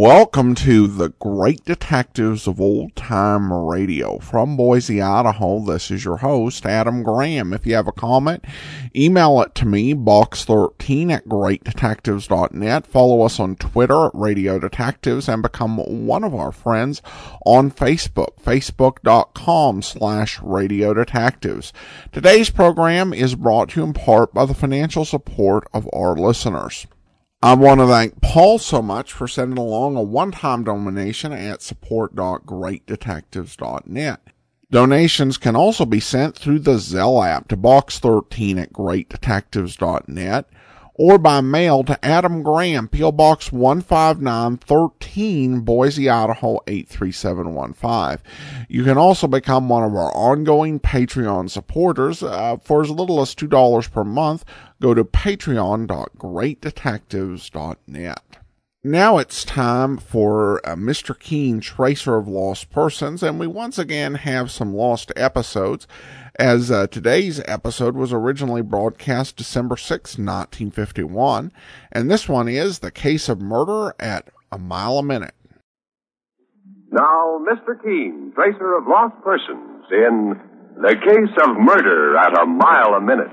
Welcome to the Great Detectives of Old Time Radio. From Boise, Idaho, this is your host, Adam Graham. If you have a comment, email it to me, box13 at greatdetectives.net. Follow us on Twitter at Radio Detectives and become one of our friends on Facebook, facebook.com slash Radio Detectives. Today's program is brought to you in part by the financial support of our listeners. I want to thank Paul so much for sending along a one-time donation at support.greatdetectives.net. Donations can also be sent through the Zelle app to box13 at greatdetectives.net or by mail to Adam Graham, P.O. Box 15913, Boise, Idaho 83715. You can also become one of our ongoing Patreon supporters uh, for as little as $2 per month. Go to patreon.greatdetectives.net. Now it's time for uh, Mr. Keen, Tracer of Lost Persons, and we once again have some lost episodes, as uh, today's episode was originally broadcast December 6, 1951, and this one is The Case of Murder at a Mile a Minute. Now, Mr. Keen, Tracer of Lost Persons, in The Case of Murder at a Mile a Minute.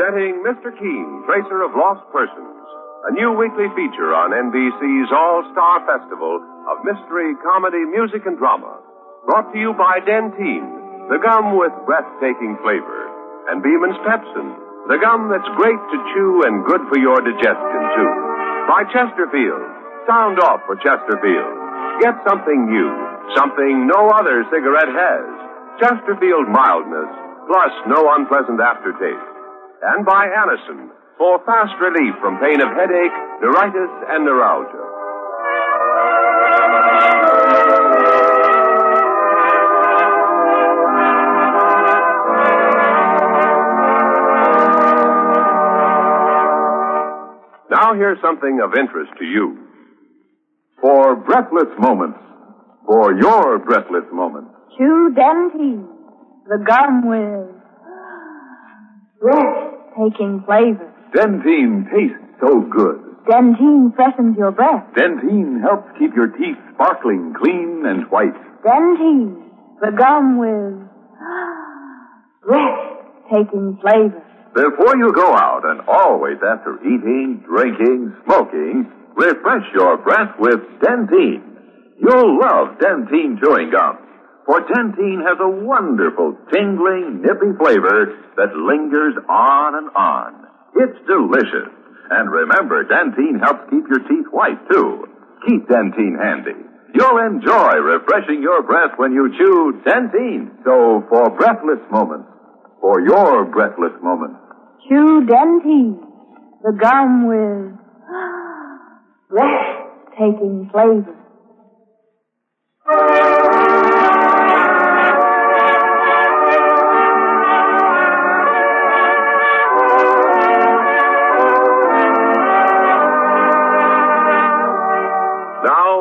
Presenting Mr. Keen, Tracer of Lost Persons, a new weekly feature on NBC's All Star Festival of Mystery, Comedy, Music, and Drama. Brought to you by Dentyne, the gum with breathtaking flavor, and Beeman's Pepsin, the gum that's great to chew and good for your digestion, too. By Chesterfield, sound off for Chesterfield. Get something new, something no other cigarette has. Chesterfield mildness, plus no unpleasant aftertaste and by Anacin for fast relief from pain of headache, neuritis, and neuralgia. Now here's something of interest to you. For breathless moments, for your breathless moments, Chew Dentyne, the gum with breathtaking flavor. Dentyne tastes so good. Dentyne freshens your breath. Dentyne helps keep your teeth sparkling clean and white. Dentyne, the gum with breathtaking flavor. Before you go out and always after eating, drinking, smoking, refresh your breath with Dentyne. You'll love Dentyne chewing gum. For Dentyne has a wonderful, tingling, nippy flavor that lingers on and on. It's delicious. And remember, Dentyne helps keep your teeth white, too. Keep Dentyne handy. You'll enjoy refreshing your breath when you chew Dentyne. So, for breathless moments, for your breathless moments, Chew Dentyne. the gum with breathtaking flavor.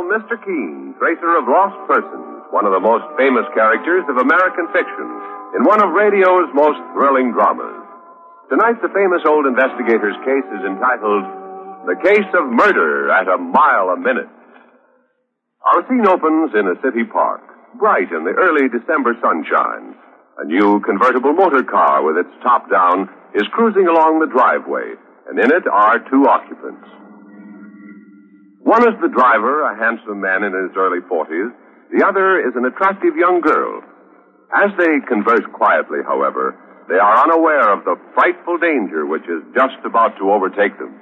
Mr. Keen, Tracer of Lost Persons, one of the most famous characters of American fiction, in one of radio's most thrilling dramas. Tonight, the famous old investigator's case is entitled The Case of Murder at a Mile a Minute. Our scene opens in a city park, bright in the early December sunshine. A new convertible motor car with its top down is cruising along the driveway, and in it are two occupants. One is the driver, a handsome man in his early forties. The other is an attractive young girl. As they converse quietly, however, they are unaware of the frightful danger which is just about to overtake them.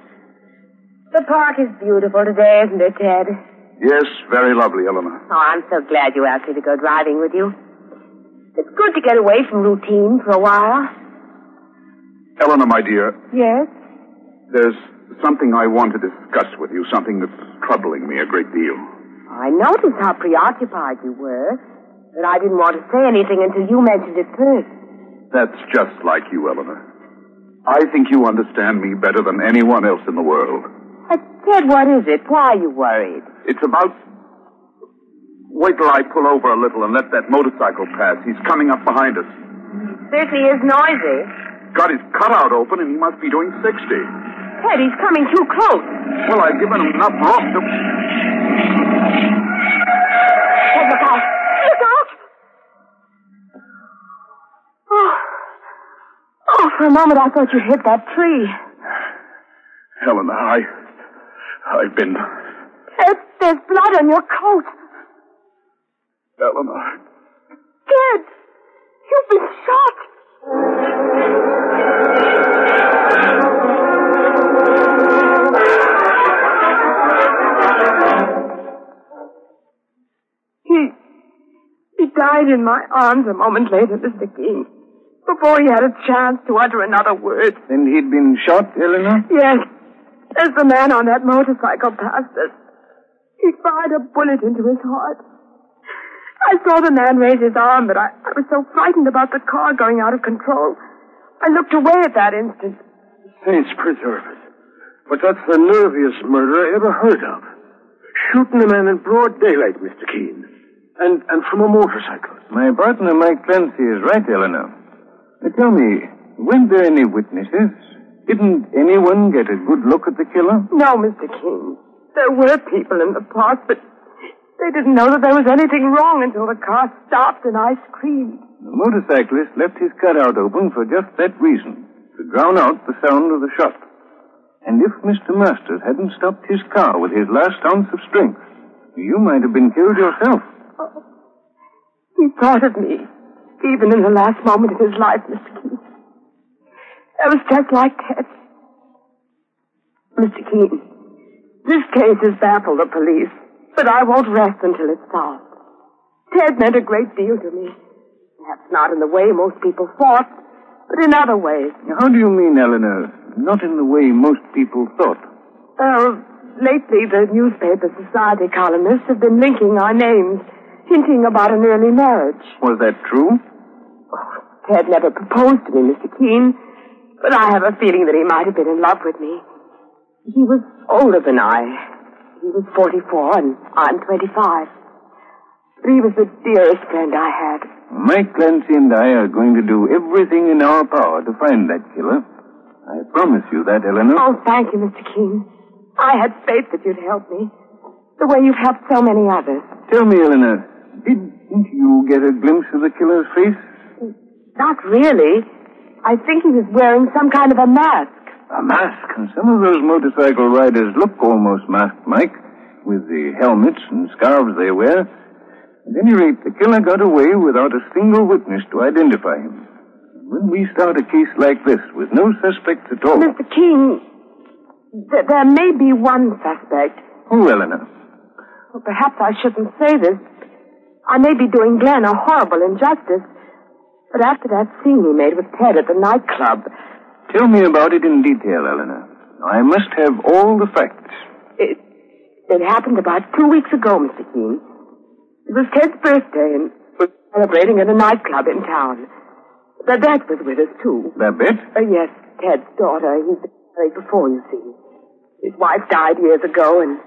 The park is beautiful today, isn't it, Ted? Yes, very lovely, Eleanor. Oh, I'm so glad you asked me to go driving with you. It's good to get away from routine for a while. Eleanor, my dear, Yes? there's something I want to discuss with you, something that's troubling me a great deal. I noticed how preoccupied you were, but I didn't want to say anything until you mentioned it first. That's just like you, Eleanor. I think you understand me better than anyone else in the world. Uh, Ted, what is it? Why are you worried? It's about. Wait till I pull over a little and let that motorcycle pass. He's coming up behind us. Certainly is noisy. Got his cutout open and he must be doing 60. Ted, he's coming too close. Well, I've given him enough room to... Ted, look out. Look out! Oh. Oh, for a moment I thought you hit that tree. Eleanor, I... I've been... Ted, there's blood on your coat. Eleanor. Ted, you've been shot. He, he died in my arms a moment later, Mr. Keene, before he had a chance to utter another word. And he'd been shot, Eleanor? Yes, as the man on that motorcycle passed us. He fired a bullet into his heart. I saw the man raise his arm, but I, I was so frightened about the car going out of control. I looked away at that instant. Saints preserve us. But that's the nerviest murder I ever heard of. Shooting a man in broad daylight, Mr. Keene. And, and from a motorcycle. My partner, Mike Clancy, is right, Eleanor. Now tell me, weren't there any witnesses? Didn't anyone get a good look at the killer? No, Mr. Keene. There were people in the park, but they didn't know that there was anything wrong until the car stopped and I screamed. The motorcyclist left his cutout open for just that reason, to drown out the sound of the shot. And if Mr. Masters hadn't stopped his car with his last ounce of strength, you might have been killed yourself. He thought of me, even in the last moment of his life, Mr. Keene. That was just like Ted. Mr. Keene, this case has baffled the police, but I won't rest until it's solved. Ted meant a great deal to me. Perhaps not in the way most people thought, but in other ways. How do you mean, Eleanor? Not in the way most people thought. Well, lately the newspaper society columnists have been linking our names, hinting about an early marriage. Was that true? Oh, Ted never proposed to me, Mr. Keene, but I have a feeling that he might have been in love with me. He was older than I. He was 44 and I'm 25. But he was the dearest friend I had. Mike Clancy and I are going to do everything in our power to find that killer. I promise you that, Eleanor. Oh, thank you, Mr. Keene. I had faith that you'd help me. The way you've helped so many others. Tell me, Eleanor, didn't you get a glimpse of the killer's face? Not really. I think he was wearing some kind of a mask. A mask? And some of those motorcycle riders look almost masked, Mike, with the helmets and scarves they wear. At any rate, the killer got away without a single witness to identify him. When we start a case like this with no suspects at all. Mr. Keene, th- there may be one suspect. Who, Eleanor? Well, perhaps I shouldn't say this. I may be doing Glenn a horrible injustice. But after that scene he made with Ted at the nightclub, Tell me about it in detail, Eleanor. I must have all the facts. it, it happened about two weeks ago, Mr. Keene. It was Ted's birthday and we were celebrating at a nightclub in town. Babette was with us, too. Babette? Uh, yes, Ted's daughter. He's been married before, you see. His wife died years ago and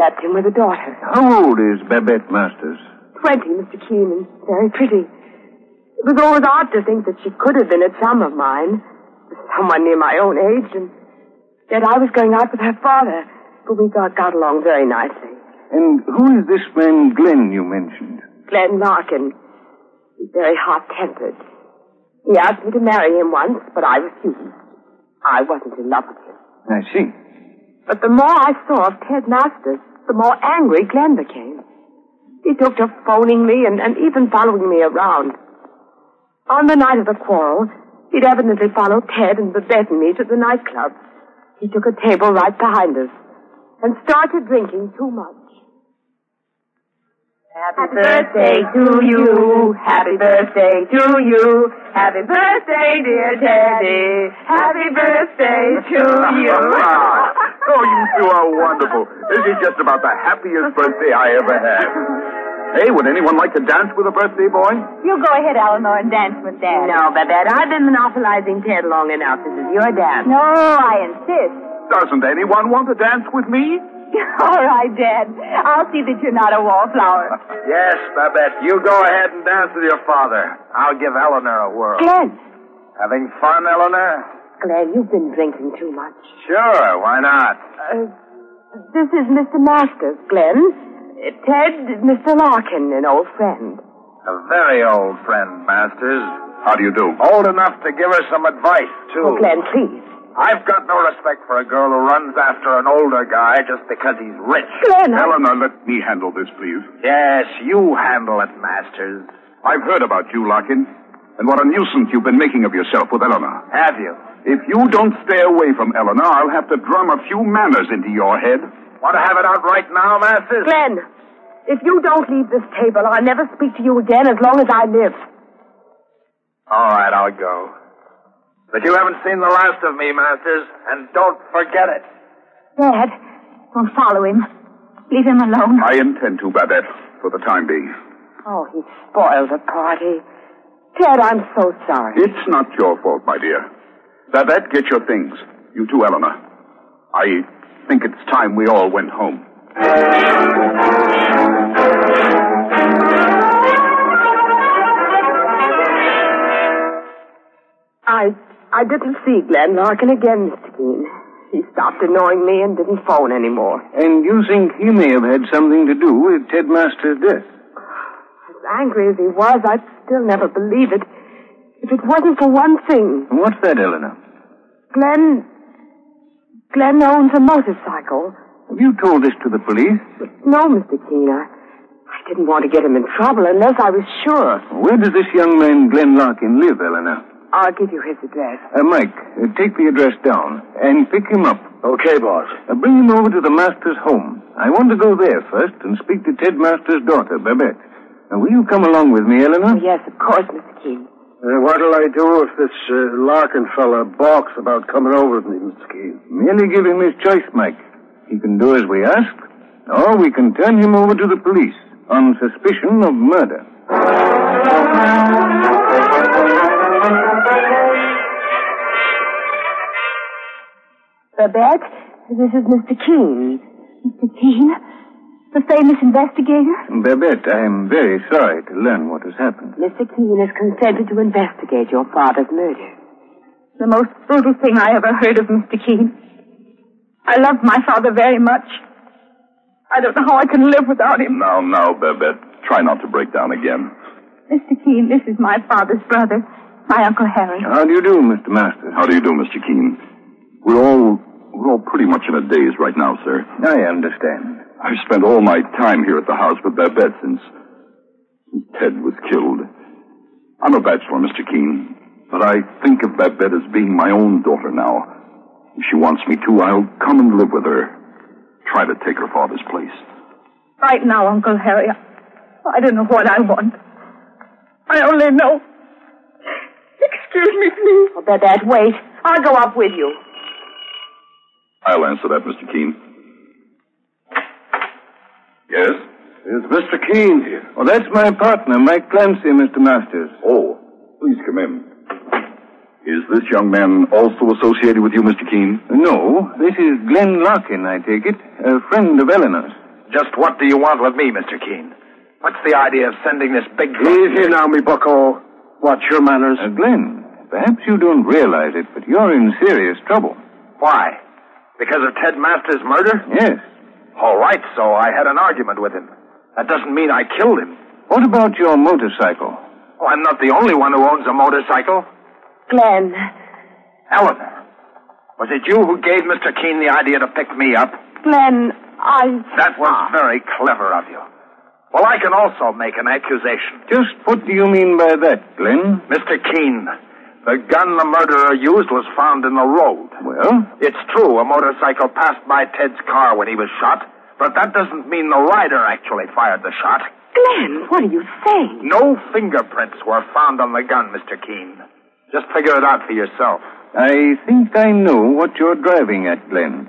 left him with a daughter. How old is Babette Masters? Twenty, Mr. Keene, and very pretty. It was always odd to think that she could have been a chum of mine, someone near my own age, and yet I was going out with her father, but we got, got along very nicely. And who is this man Glenn you mentioned? Glenn Larkin. He's very hot-tempered. He asked me to marry him once, but I refused. I wasn't in love with him. I see. But the more I saw of Ted Masters, the more angry Glenn became. He took to phoning me and, and even following me around. On the night of the quarrel, he'd evidently followed Ted and Babette and me to the nightclub. He took a table right behind us and started drinking too much. Happy birthday to you. Happy birthday to you. Happy birthday, dear Teddy. Happy birthday to you. oh, you two are wonderful. This is just about the happiest birthday I ever had. Hey, would anyone like to dance with a birthday boy? You go ahead, Eleanor, and dance with Dad. No, Babette, I've been monopolizing Ted long enough. This is your dance. No, I insist. Doesn't anyone want to dance with me? All right, Dad. I'll see that you're not a wallflower. Yes, Babette, you go ahead and dance with your father. I'll give Eleanor a whirl. Glenn. Having fun, Eleanor? Glenn, you've been drinking too much. Sure, why not? Uh, this is Mr. Masters, Glenn. Uh, Ted, Mr. Larkin, an old friend. A very old friend, Masters. How do you do? Old enough to give her some advice, too. Oh, Glenn, please. I've got no respect for a girl who runs after an older guy just because he's rich. Glenn, I... Eleanor, let me handle this, please. Yes, you handle it, Masters. I've heard about you, Larkin, and what a nuisance you've been making of yourself with Eleanor. Have you? If you don't stay away from Eleanor, I'll have to drum a few manners into your head. Want to have it out right now, Masters? Glenn, if you don't leave this table, I'll never speak to you again as long as I live. All right, I'll go. But you haven't seen the last of me, Masters, and don't forget it. Dad, don't follow him. Leave him alone. I intend to, Babette, for the time being. Oh, he spoiled the party. Ted, I'm so sorry. It's not your fault, my dear. Babette, get your things. You too, Eleanor. I think it's time we all went home. I didn't see Glenn Larkin again, Mr. Keene. He stopped annoying me and didn't phone anymore. And you think he may have had something to do with Ted Masters' death? As angry as he was, I'd still never believe it. If it wasn't for one thing. What's that, Eleanor? Glenn. Glenn owns a motorcycle. Have you told this to the police? No, Mr. Keene. I, I didn't want to get him in trouble unless I was sure. Where does this young man, Glenn Larkin, live, Eleanor? I'll give you his address. Uh, Mike, uh, take the address down and pick him up. Okay, boss. Uh, bring him over to the master's home. I want to go there first and speak to Ted Master's daughter, Babette. Now, will you come along with me, Eleanor? Oh, yes, of course, Mr. Keene. Uh, what'll I do if this uh, Larkin fella balks about coming over with me, Mr. Keene? Merely give him his choice, Mike. He can do as we ask, or we can turn him over to the police on suspicion of murder. Babette, this is Mr. Keene. Mr. Keene? The famous investigator? Babette, I am very sorry to learn what has happened. Mr. Keene has consented to investigate your father's murder. The most brutal thing I ever heard of, Mr. Keene. I loved my father very much. I don't know how I can live without him. Now, now, Babette. Try not to break down again. Mr. Keene, this is my father's brother, my Uncle Harry. How do you do, Mr. Masters? How do you do, Mr. Keene? We're all we're all pretty much in a daze right now, sir. I understand. I've spent all my time here at the house with Babette since, since Ted was killed. I'm a bachelor, Mr. Keene, but I think of Babette as being my own daughter now. If she wants me to, I'll come and live with her. Try to take her father's place. Right now, Uncle Harry, I don't know what I want. I only know. Excuse me, please. Oh, Babette, wait. I'll go up with you. I'll answer that, Mr. Keene. Yes? Is Mr. Keene here? Well, that's my partner, Mike Clancy, Mr. Masters. Oh, please come in. Is this young man also associated with you, Mr. Keene? No, this is Glenn Larkin, I take it, a friend of Eleanor's. Just what do you want with me, Mr. Keene? What's the idea of sending this big... Easy now, me bucko. Watch your manners. Uh, Glenn, perhaps you don't realize it, but you're in serious trouble. Why? Because of Ted Masters' murder? Yes. All right, so I had an argument with him. That doesn't mean I killed him. What about your motorcycle? Oh, I'm not the only one who owns a motorcycle. Glenn. Eleanor, was it you who gave Mr. Keene the idea to pick me up? Glenn, I. That was ah. very clever of you. Well, I can also make an accusation. Just what do you mean by that, Glenn? Mr. Keene, the gun the murderer used was found in the road. Well? It's true, a motorcycle passed by Ted's car when he was shot, but that doesn't mean the rider actually fired the shot. Glenn, what are you saying? No fingerprints were found on the gun, Mr. Keene. Just figure it out for yourself. I think I know what you're driving at, Glenn.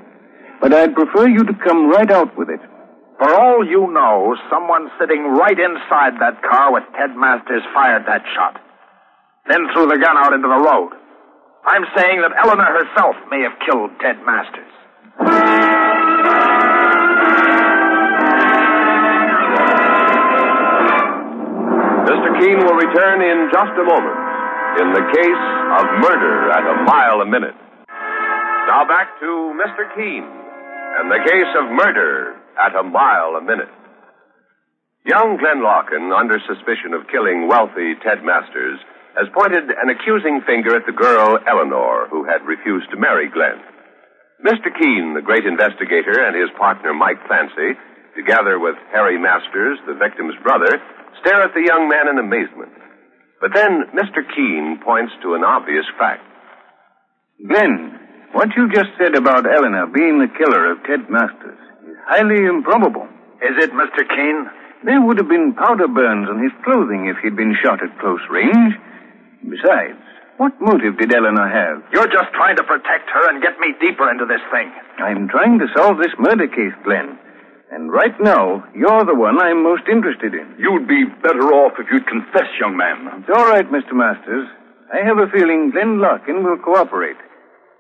But I'd prefer you to come right out with it. For all you know, someone sitting right inside that car with Ted Masters fired that shot then threw the gun out into the road. I'm saying that Eleanor herself may have killed Ted Masters. Mr. Keene will return in just a moment in the case of murder at a mile a minute. Now back to Mr. Keene and the case of murder at a mile a minute. Young Glenn Larkin, under suspicion of killing wealthy Ted Masters, has pointed an accusing finger at the girl Eleanor, who had refused to marry Glenn. Mr. Keene, the great investigator, and his partner Mike Clancy, together with Harry Masters, the victim's brother, stare at the young man in amazement. But then Mr. Keene points to an obvious fact. Glenn, what you just said about Eleanor being the killer of Ted Masters is highly improbable. Is it, Mr. Keene? There would have been powder burns on his clothing if he'd been shot at close range. Besides, what motive did Eleanor have? You're just trying to protect her and get me deeper into this thing. I'm trying to solve this murder case, Glenn. And right now, you're the one I'm most interested in. You'd be better off if you'd confess, young man. It's all right, Mr. Masters. I have a feeling Glenn Larkin will cooperate.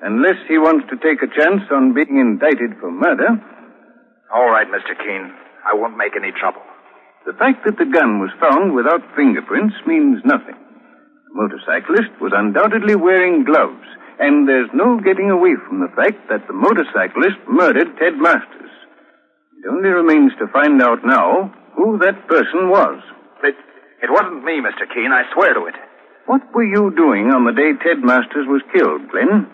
Unless he wants to take a chance on being indicted for murder. All right, Mr. Keene. I won't make any trouble. The fact that the gun was found without fingerprints means nothing. The motorcyclist was undoubtedly wearing gloves, and there's no getting away from the fact that the motorcyclist murdered Ted Masters. It only remains to find out now who that person was. It, it wasn't me, Mr. Keene. I swear to it. What were you doing on the day Ted Masters was killed, Glenn?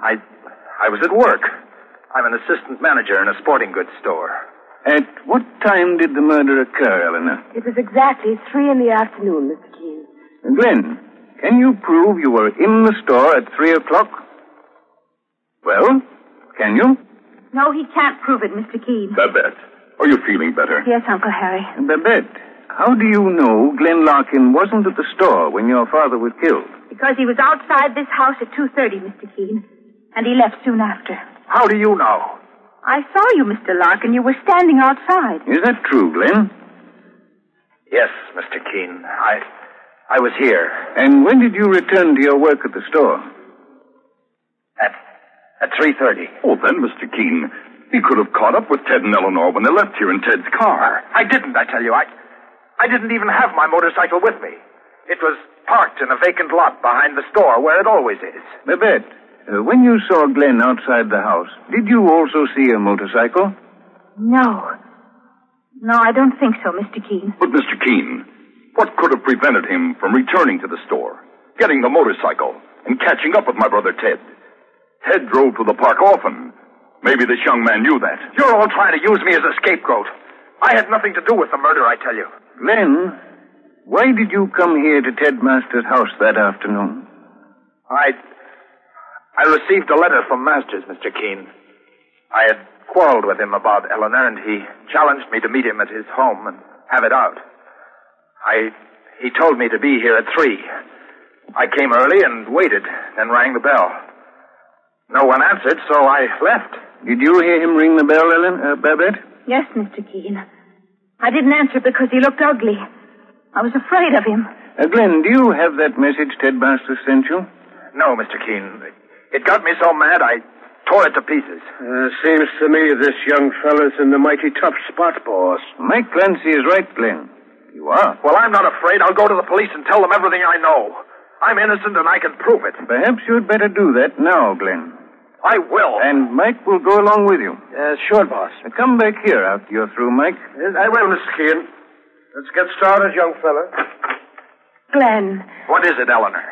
I, I was at work. I'm an assistant manager in a sporting goods store. At what time did the murder occur, Eleanor? It was exactly three in the afternoon, Mr. Keene. Glenn, can you prove you were in the store at three o'clock? Well, can you? No, he can't prove it, Mr. Keene. Babette, are you feeling better? Yes, Uncle Harry. Babette, how do you know Glenn Larkin wasn't at the store when your father was killed? Because he was outside this house at 2.30, Mr. Keene. And he left soon after. How do you know? I saw you, Mr. Larkin. You were standing outside. Is that true, Glenn? Yes, Mr. Keene. I, I was here. And when did you return to your work at the store? At, at 3.30. Oh, then, Mr. Keene, he could have caught up with Ted and Eleanor when they left here in Ted's car. I didn't, I tell you. I, I didn't even have my motorcycle with me. It was parked in a vacant lot behind the store where it always is. Babette, uh, when you saw Glenn outside the house, did you also see a motorcycle? No. No, I don't think so, Mr. Keene. But, Mr. Keene, what could have prevented him from returning to the store, getting the motorcycle, and catching up with my brother Ted? Ted drove to the park often. Maybe this young man knew that. You're all trying to use me as a scapegoat. I had nothing to do with the murder, I tell you. Glenn, why did you come here to Ted Masters' house that afternoon? I. I received a letter from Masters, Mr. Keene. I had quarreled with him about Eleanor, and he challenged me to meet him at his home and have it out. I. He told me to be here at three. I came early and waited, then rang the bell. No one answered, so I left. Did you hear him ring the bell, Ellen, uh, Babette? Yes, Mr. Keene. I didn't answer because he looked ugly. I was afraid of him. Uh, Glenn, do you have that message Ted Masters sent you? No, Mr. Keene. It got me so mad I tore it to pieces. Uh, seems to me this young fella's in the mighty tough spot, boss. Mike Clancy is right, Glenn. You are. Well, I'm not afraid. I'll go to the police and tell them everything I know. I'm innocent and I can prove it. Perhaps you'd better do that now, Glenn. I will. And Mike will go along with you. Uh, sure, boss. Now, come back here after you're through, Mike. Yes, I will, Mr. Keene. Let's get started, young fella. Glenn, What is it, Eleanor?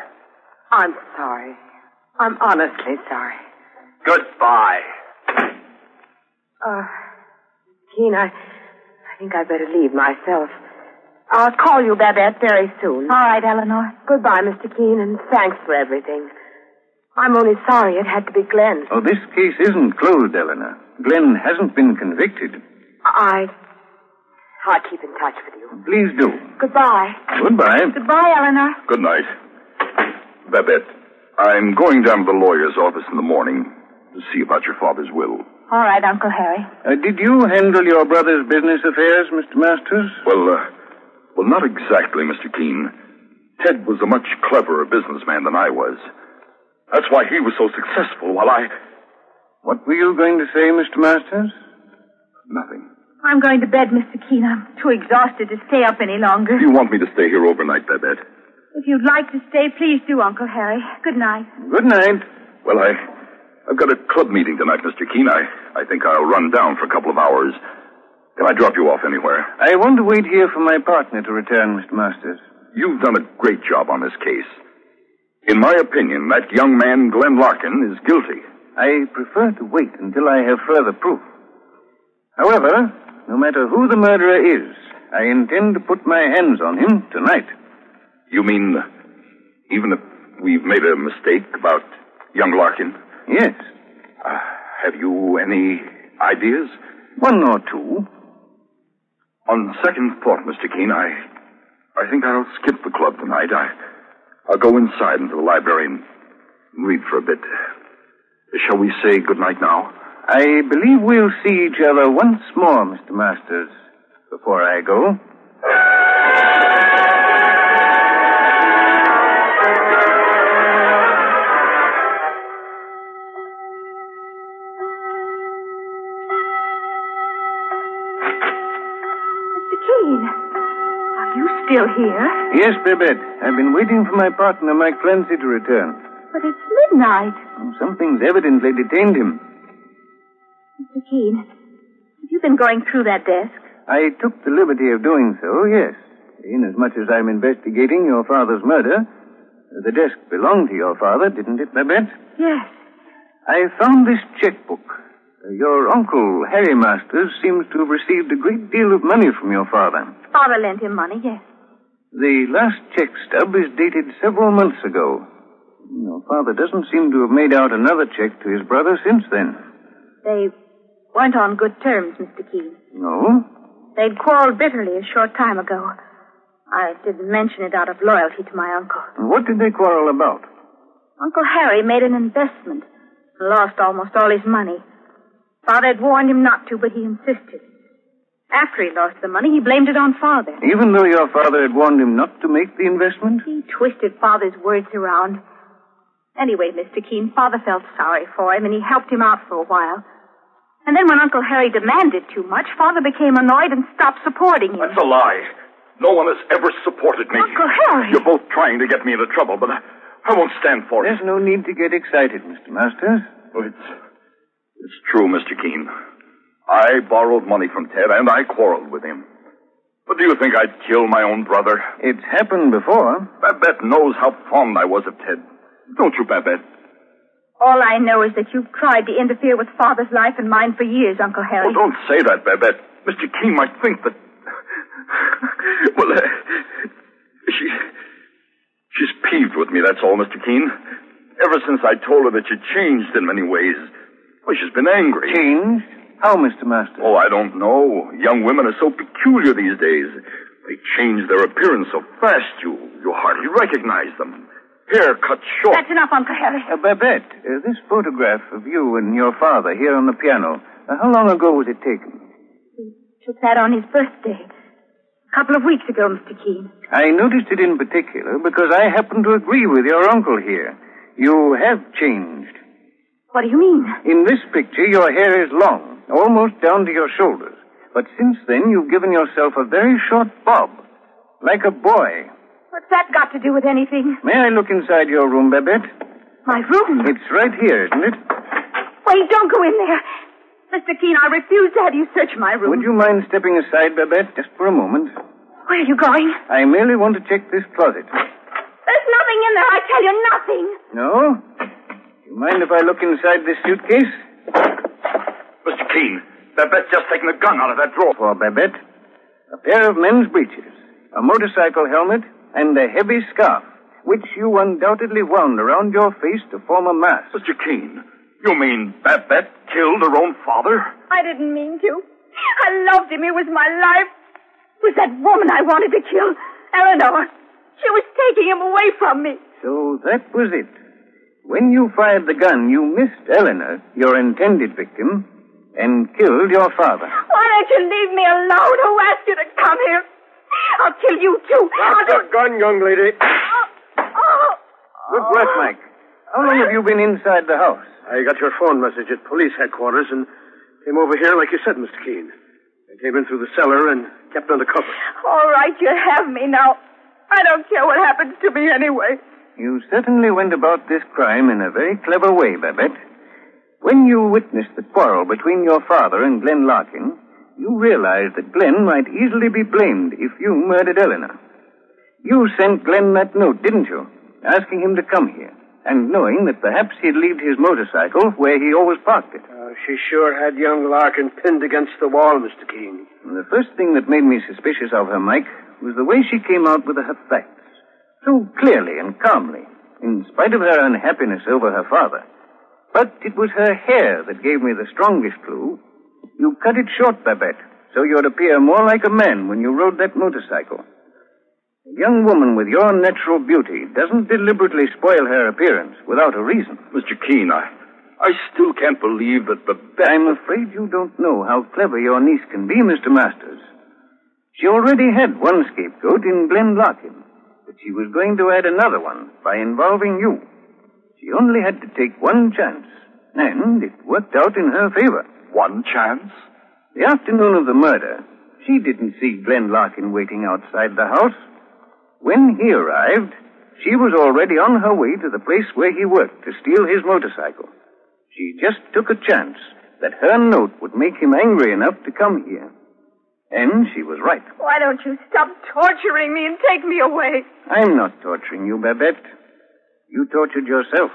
I'm sorry. I'm honestly sorry. Goodbye. Uh, Keene, I, I think I'd better leave myself. I'll call you, Babette, very soon. All right, Eleanor. Goodbye, Mr. Keene, and thanks for everything. I'm only sorry it had to be Glenn. Oh, this case isn't closed, Eleanor. Glenn hasn't been convicted. I. I'll keep in touch with you. Please do. Goodbye. Goodbye. Goodbye, Eleanor. Good night. Babette, I'm going down to the lawyer's office in the morning to see about your father's will. All right, Uncle Harry. Uh, did you handle your brother's business affairs, Mr. Masters? Well, uh, well, not exactly, Mr. Keene. Ted was a much cleverer businessman than I was. That's why he was so successful while I. What were you going to say, Mr. Masters? Nothing. I'm going to bed, Mr. Keene. I'm too exhausted to stay up any longer. Do you want me to stay here overnight, Babette? If you'd like to stay, please do, Uncle Harry. Good night. Good night. Well, I, I've got a club meeting tonight, Mr. Keene. I, I think I'll run down for a couple of hours. Can I drop you off anywhere? I want to wait here for my partner to return, Mr. Masters. You've done a great job on this case. In my opinion, that young man, Glenn Larkin, is guilty. I prefer to wait until I have further proof. However, no matter who the murderer is, I intend to put my hands on him tonight. You mean, even if we've made a mistake about young Larkin? Yes. Uh, have you any ideas? One or two. On second thought, Mr. Keene, I, I think I'll skip the club tonight. I, I'll go inside into the library and read for a bit. Shall we say good night now? I believe we'll see each other once more, Mr. Masters, before I go. Here? Yes, Babette. I've been waiting for my partner, Mike Clancy, to return. But it's midnight. Oh, something's evidently detained him. Mr. Keene, have you been going through that desk? I took the liberty of doing so, yes. Inasmuch as I'm investigating your father's murder, the desk belonged to your father, didn't it, Babette? Yes. I found this checkbook. Your uncle, Harry Masters, seems to have received a great deal of money from your father. Father lent him money, yes. The last check stub is dated several months ago. Your father doesn't seem to have made out another check to his brother since then. They weren't on good terms, Mr. Keene. No? They'd quarreled bitterly a short time ago. I didn't mention it out of loyalty to my uncle. What did they quarrel about? Uncle Harry made an investment and lost almost all his money. Father had warned him not to, but he insisted. After he lost the money, he blamed it on Father. Even though your father had warned him not to make the investment? He twisted Father's words around. Anyway, Mr. Keene, Father felt sorry for him, and he helped him out for a while. And then when Uncle Harry demanded too much, Father became annoyed and stopped supporting him. That's a lie. No one has ever supported me. Uncle Harry! You're both trying to get me into trouble, but I, I won't stand for it. There's no need to get excited, Mr. Masters. Oh, it's, it's true, Mr. Keene. I borrowed money from Ted, and I quarreled with him. But do you think I'd kill my own brother? It's happened before. Babette knows how fond I was of Ted. Don't you, Babette? All I know is that you've tried to interfere with Father's life and mine for years, Uncle Harry. Oh, don't say that, Babette. Mr. Keene might think that. well, uh, she. She's peeved with me, that's all, Mr. Keene. Ever since I told her that you'd changed in many ways. Well, she's been angry. Changed? How, Mr. Masters? Oh, I don't know. Young women are so peculiar these days. They change their appearance so fast you, you hardly recognize them. Hair cut short. That's enough, Uncle Harry. Uh, Babette, uh, this photograph of you and your father here on the piano, uh, how long ago was it taken? He took that on his birthday. A couple of weeks ago, Mr. Keene. I noticed it in particular because I happen to agree with your uncle here. You have changed. What do you mean? In this picture, your hair is long, almost down to your shoulders. But since then, you've given yourself a very short bob, like a boy. What's that got to do with anything? May I look inside your room, Babette? My room? It's right here, isn't it? Wait, don't go in there. Mr. Keene, I refuse to have you search my room. Would you mind stepping aside, Babette, just for a moment? Where are you going? I merely want to check this closet. There's nothing in there. I tell you, nothing. No? Do you mind if I look inside this suitcase? Mr. Keene, Babette's just taken a gun out of that drawer. For Babette, a pair of men's breeches, a motorcycle helmet, and a heavy scarf, which you undoubtedly wound around your face to form a mask. Mr. Keene, you mean Babette killed her own father? I didn't mean to. I loved him. He was my life. It was that woman I wanted to kill, Eleanor. She was taking him away from me. So that was it. When you fired the gun, you missed Eleanor, your intended victim, and killed your father. Why don't you leave me alone? Who asked you to come here? I'll kill you too. Drop I'll your gun, young lady. Oh, oh. Good work, Mike. How long have you been inside the house? I got your phone message at police headquarters and came over here like you said, Mr. Keene. I came in through the cellar and kept under cover. All right, you have me now. I don't care what happens to me anyway. You certainly went about this crime in a very clever way, Babette. When you witnessed the quarrel between your father and Glenn Larkin, you realized that Glenn might easily be blamed if you murdered Eleanor. You sent Glenn that note, didn't you? Asking him to come here, and knowing that perhaps he'd leave his motorcycle where he always parked it. Uh, she sure had young Larkin pinned against the wall, Mr. Keene. And the first thing that made me suspicious of her, Mike, was the way she came out with her facts. So clearly and calmly, in spite of her unhappiness over her father. But it was her hair that gave me the strongest clue. You cut it short, Babette, so you'd appear more like a man when you rode that motorcycle. A young woman with your natural beauty doesn't deliberately spoil her appearance without a reason. Mr. Keene, I, I still can't believe that Babette. I'm afraid you don't know how clever your niece can be, Mr. Masters. She already had one scapegoat in Glenn Larkin, but she was going to add another one by involving you. She only had to take one chance, and it worked out in her favor. One chance? The afternoon of the murder, she didn't see Glenn Larkin waiting outside the house. When he arrived, she was already on her way to the place where he worked to steal his motorcycle. She just took a chance that her note would make him angry enough to come here. And she was right. Why don't you stop torturing me and take me away? I'm not torturing you, Babette. You tortured yourself.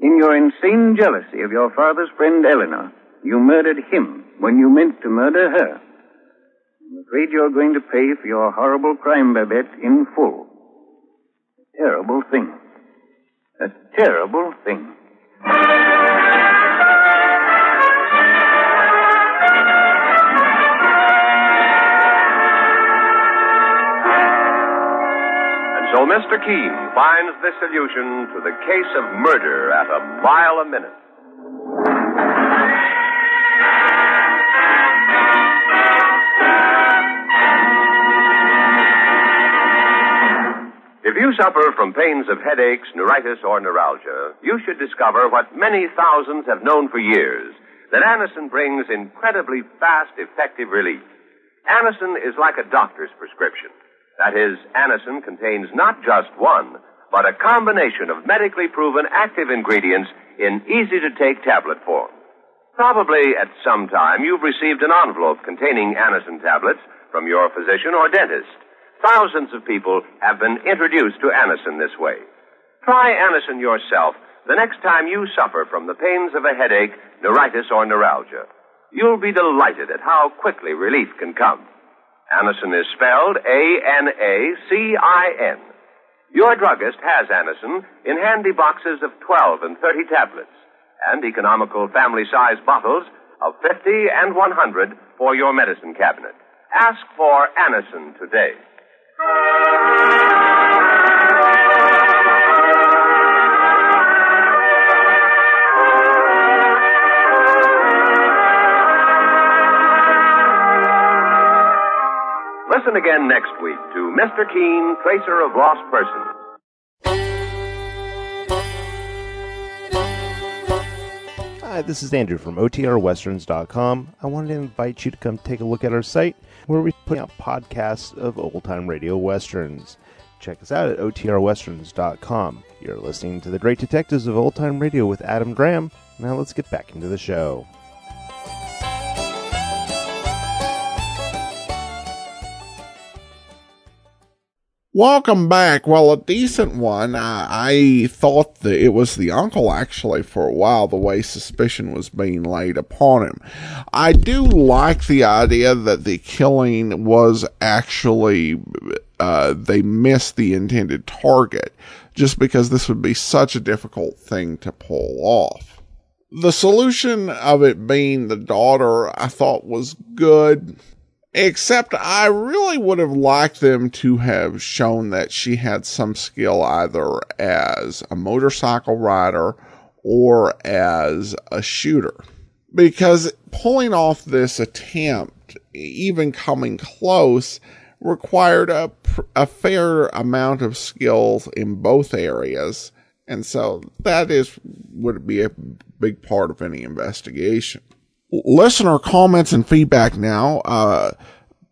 In your insane jealousy of your father's friend Eleanor, you murdered him when you meant to murder her. I'm afraid you're going to pay for your horrible crime, Babette, in full. A terrible thing. A terrible thing. So Mr. Keene finds the solution to the case of murder at a mile a minute. If you suffer from pains of headaches, neuritis, or neuralgia, you should discover what many thousands have known for years that Anacin brings incredibly fast, effective relief. Anacin is like a doctor's prescription. That is, Anacin contains not just one, but a combination of medically proven active ingredients in easy to take tablet form. Probably at some time you've received an envelope containing Anacin tablets from your physician or dentist. Thousands of people have been introduced to Anacin this way. Try Anacin yourself the next time you suffer from the pains of a headache, neuritis, or neuralgia. You'll be delighted at how quickly relief can come. Anacin is spelled A-N-A-C-I-N. Your druggist has Anacin in handy boxes of 12 and 30 tablets and economical family-size bottles of 50 and 100 for your medicine cabinet. Ask for Anacin today. Listen again next week to Mr. Keene, Tracer of Lost Persons. Hi, this is Andrew from OTRWesterns.com. I wanted to invite you to come take a look at our site where we put out podcasts of old time radio westerns. Check us out at OTRWesterns.com. You're listening to The Great Detectives of Old Time Radio with Adam Graham. Now let's get back into the show. Welcome back. Well, a decent one. I, I thought that it was the uncle actually for a while, the way suspicion was being laid upon him. I do like the idea that the killing was actually, uh, they missed the intended target just because this would be such a difficult thing to pull off. The solution of it being the daughter, I thought was good. Except I really would have liked them to have shown that she had some skill either as a motorcycle rider or as a shooter. Because pulling off this attempt, even coming close, required a, a fair amount of skills in both areas. And so that is, would be a big part of any investigation. Listener comments and feedback now. Uh,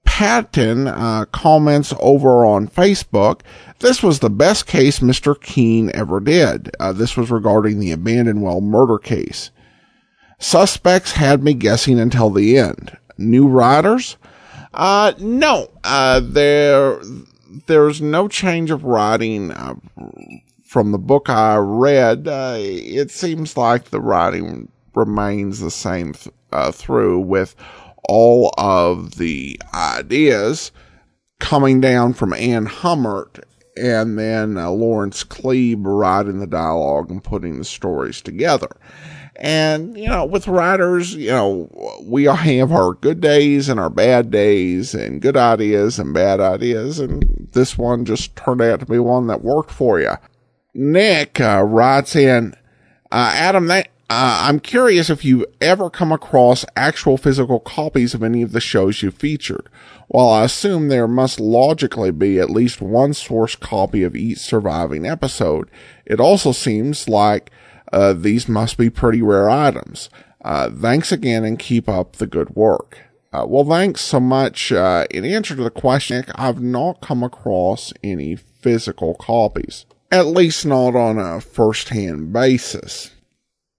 Patton uh, comments over on Facebook. This was the best case Mr. Keen ever did. Uh, this was regarding the abandoned well murder case. Suspects had me guessing until the end. New writers? Uh, no. Uh, there, there's no change of writing uh, from the book I read. Uh, it seems like the writing remains the same th- uh, through with all of the ideas coming down from Anne Hummert and then uh, Lawrence Klebe writing the dialogue and putting the stories together. And, you know, with writers, you know, we all have our good days and our bad days and good ideas and bad ideas. And this one just turned out to be one that worked for you. Nick uh, writes in, uh, Adam, that, uh, I'm curious if you've ever come across actual physical copies of any of the shows you featured. While I assume there must logically be at least one source copy of each surviving episode, it also seems like uh, these must be pretty rare items. Uh, thanks again and keep up the good work. Uh, well, thanks so much. Uh, in answer to the question, I've not come across any physical copies, at least not on a first-hand basis.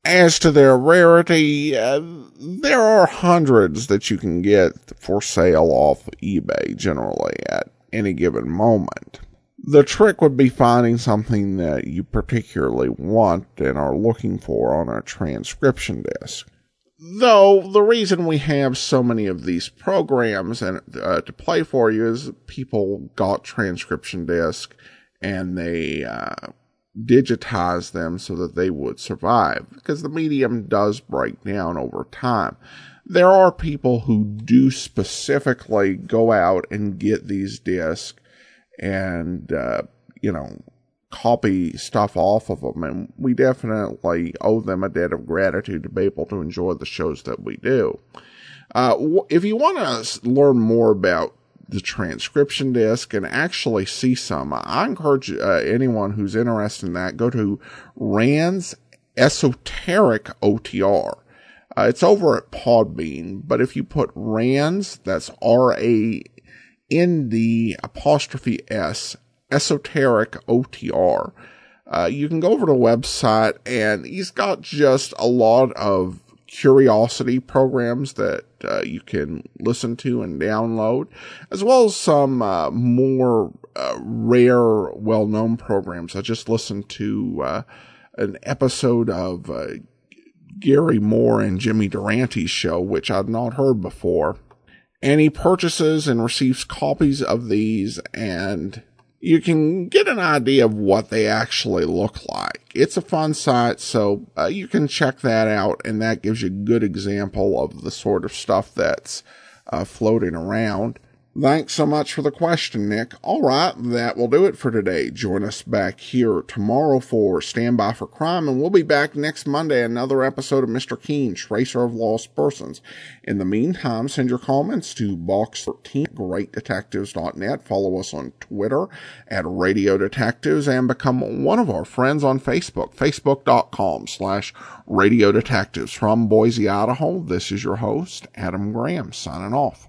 As to their rarity, uh, there are hundreds that you can get for sale off eBay generally at any given moment. The trick would be finding something that you particularly want and are looking for on a transcription disc. Though the reason we have so many of these programs and uh, to play for you is people got transcription disc and they uh, digitize them so that they would survive because the medium does break down over time. There are people who do specifically go out and get these discs and, uh, you know, copy stuff off of them. And we definitely owe them a debt of gratitude to be able to enjoy the shows that we do. Uh, if you want to learn more about the transcription disc and actually see some. I encourage uh, anyone who's interested in that, go to Rand's Esoteric OTR. Uh, it's over at Podbean, but if you put Rand's, that's R-A-N-D apostrophe S, Esoteric OTR, uh, you can go over to the website and he's got just a lot of curiosity programs that uh, you can listen to and download, as well as some uh, more uh, rare, well-known programs. I just listened to uh, an episode of uh, Garry Moore and Jimmy Durante's show, which I'd not heard before. And he purchases and receives copies of these and you can get an idea of what they actually look like. It's a fun site, so uh, you can check that out, and that gives you a good example of the sort of stuff that's uh, floating around. Thanks so much for the question, Nick. All right, that will do it for today. Join us back here tomorrow for Standby for Crime, and we'll be back next Monday, another episode of Mr. Keen, Tracer of Lost Persons. In the meantime, send your comments to box13 greatdetectives.net. Follow us on Twitter at Radio Detectives and become one of our friends on Facebook, facebook.com slash Radio Detectives. From Boise, Idaho, this is your host, Adam Graham, signing off.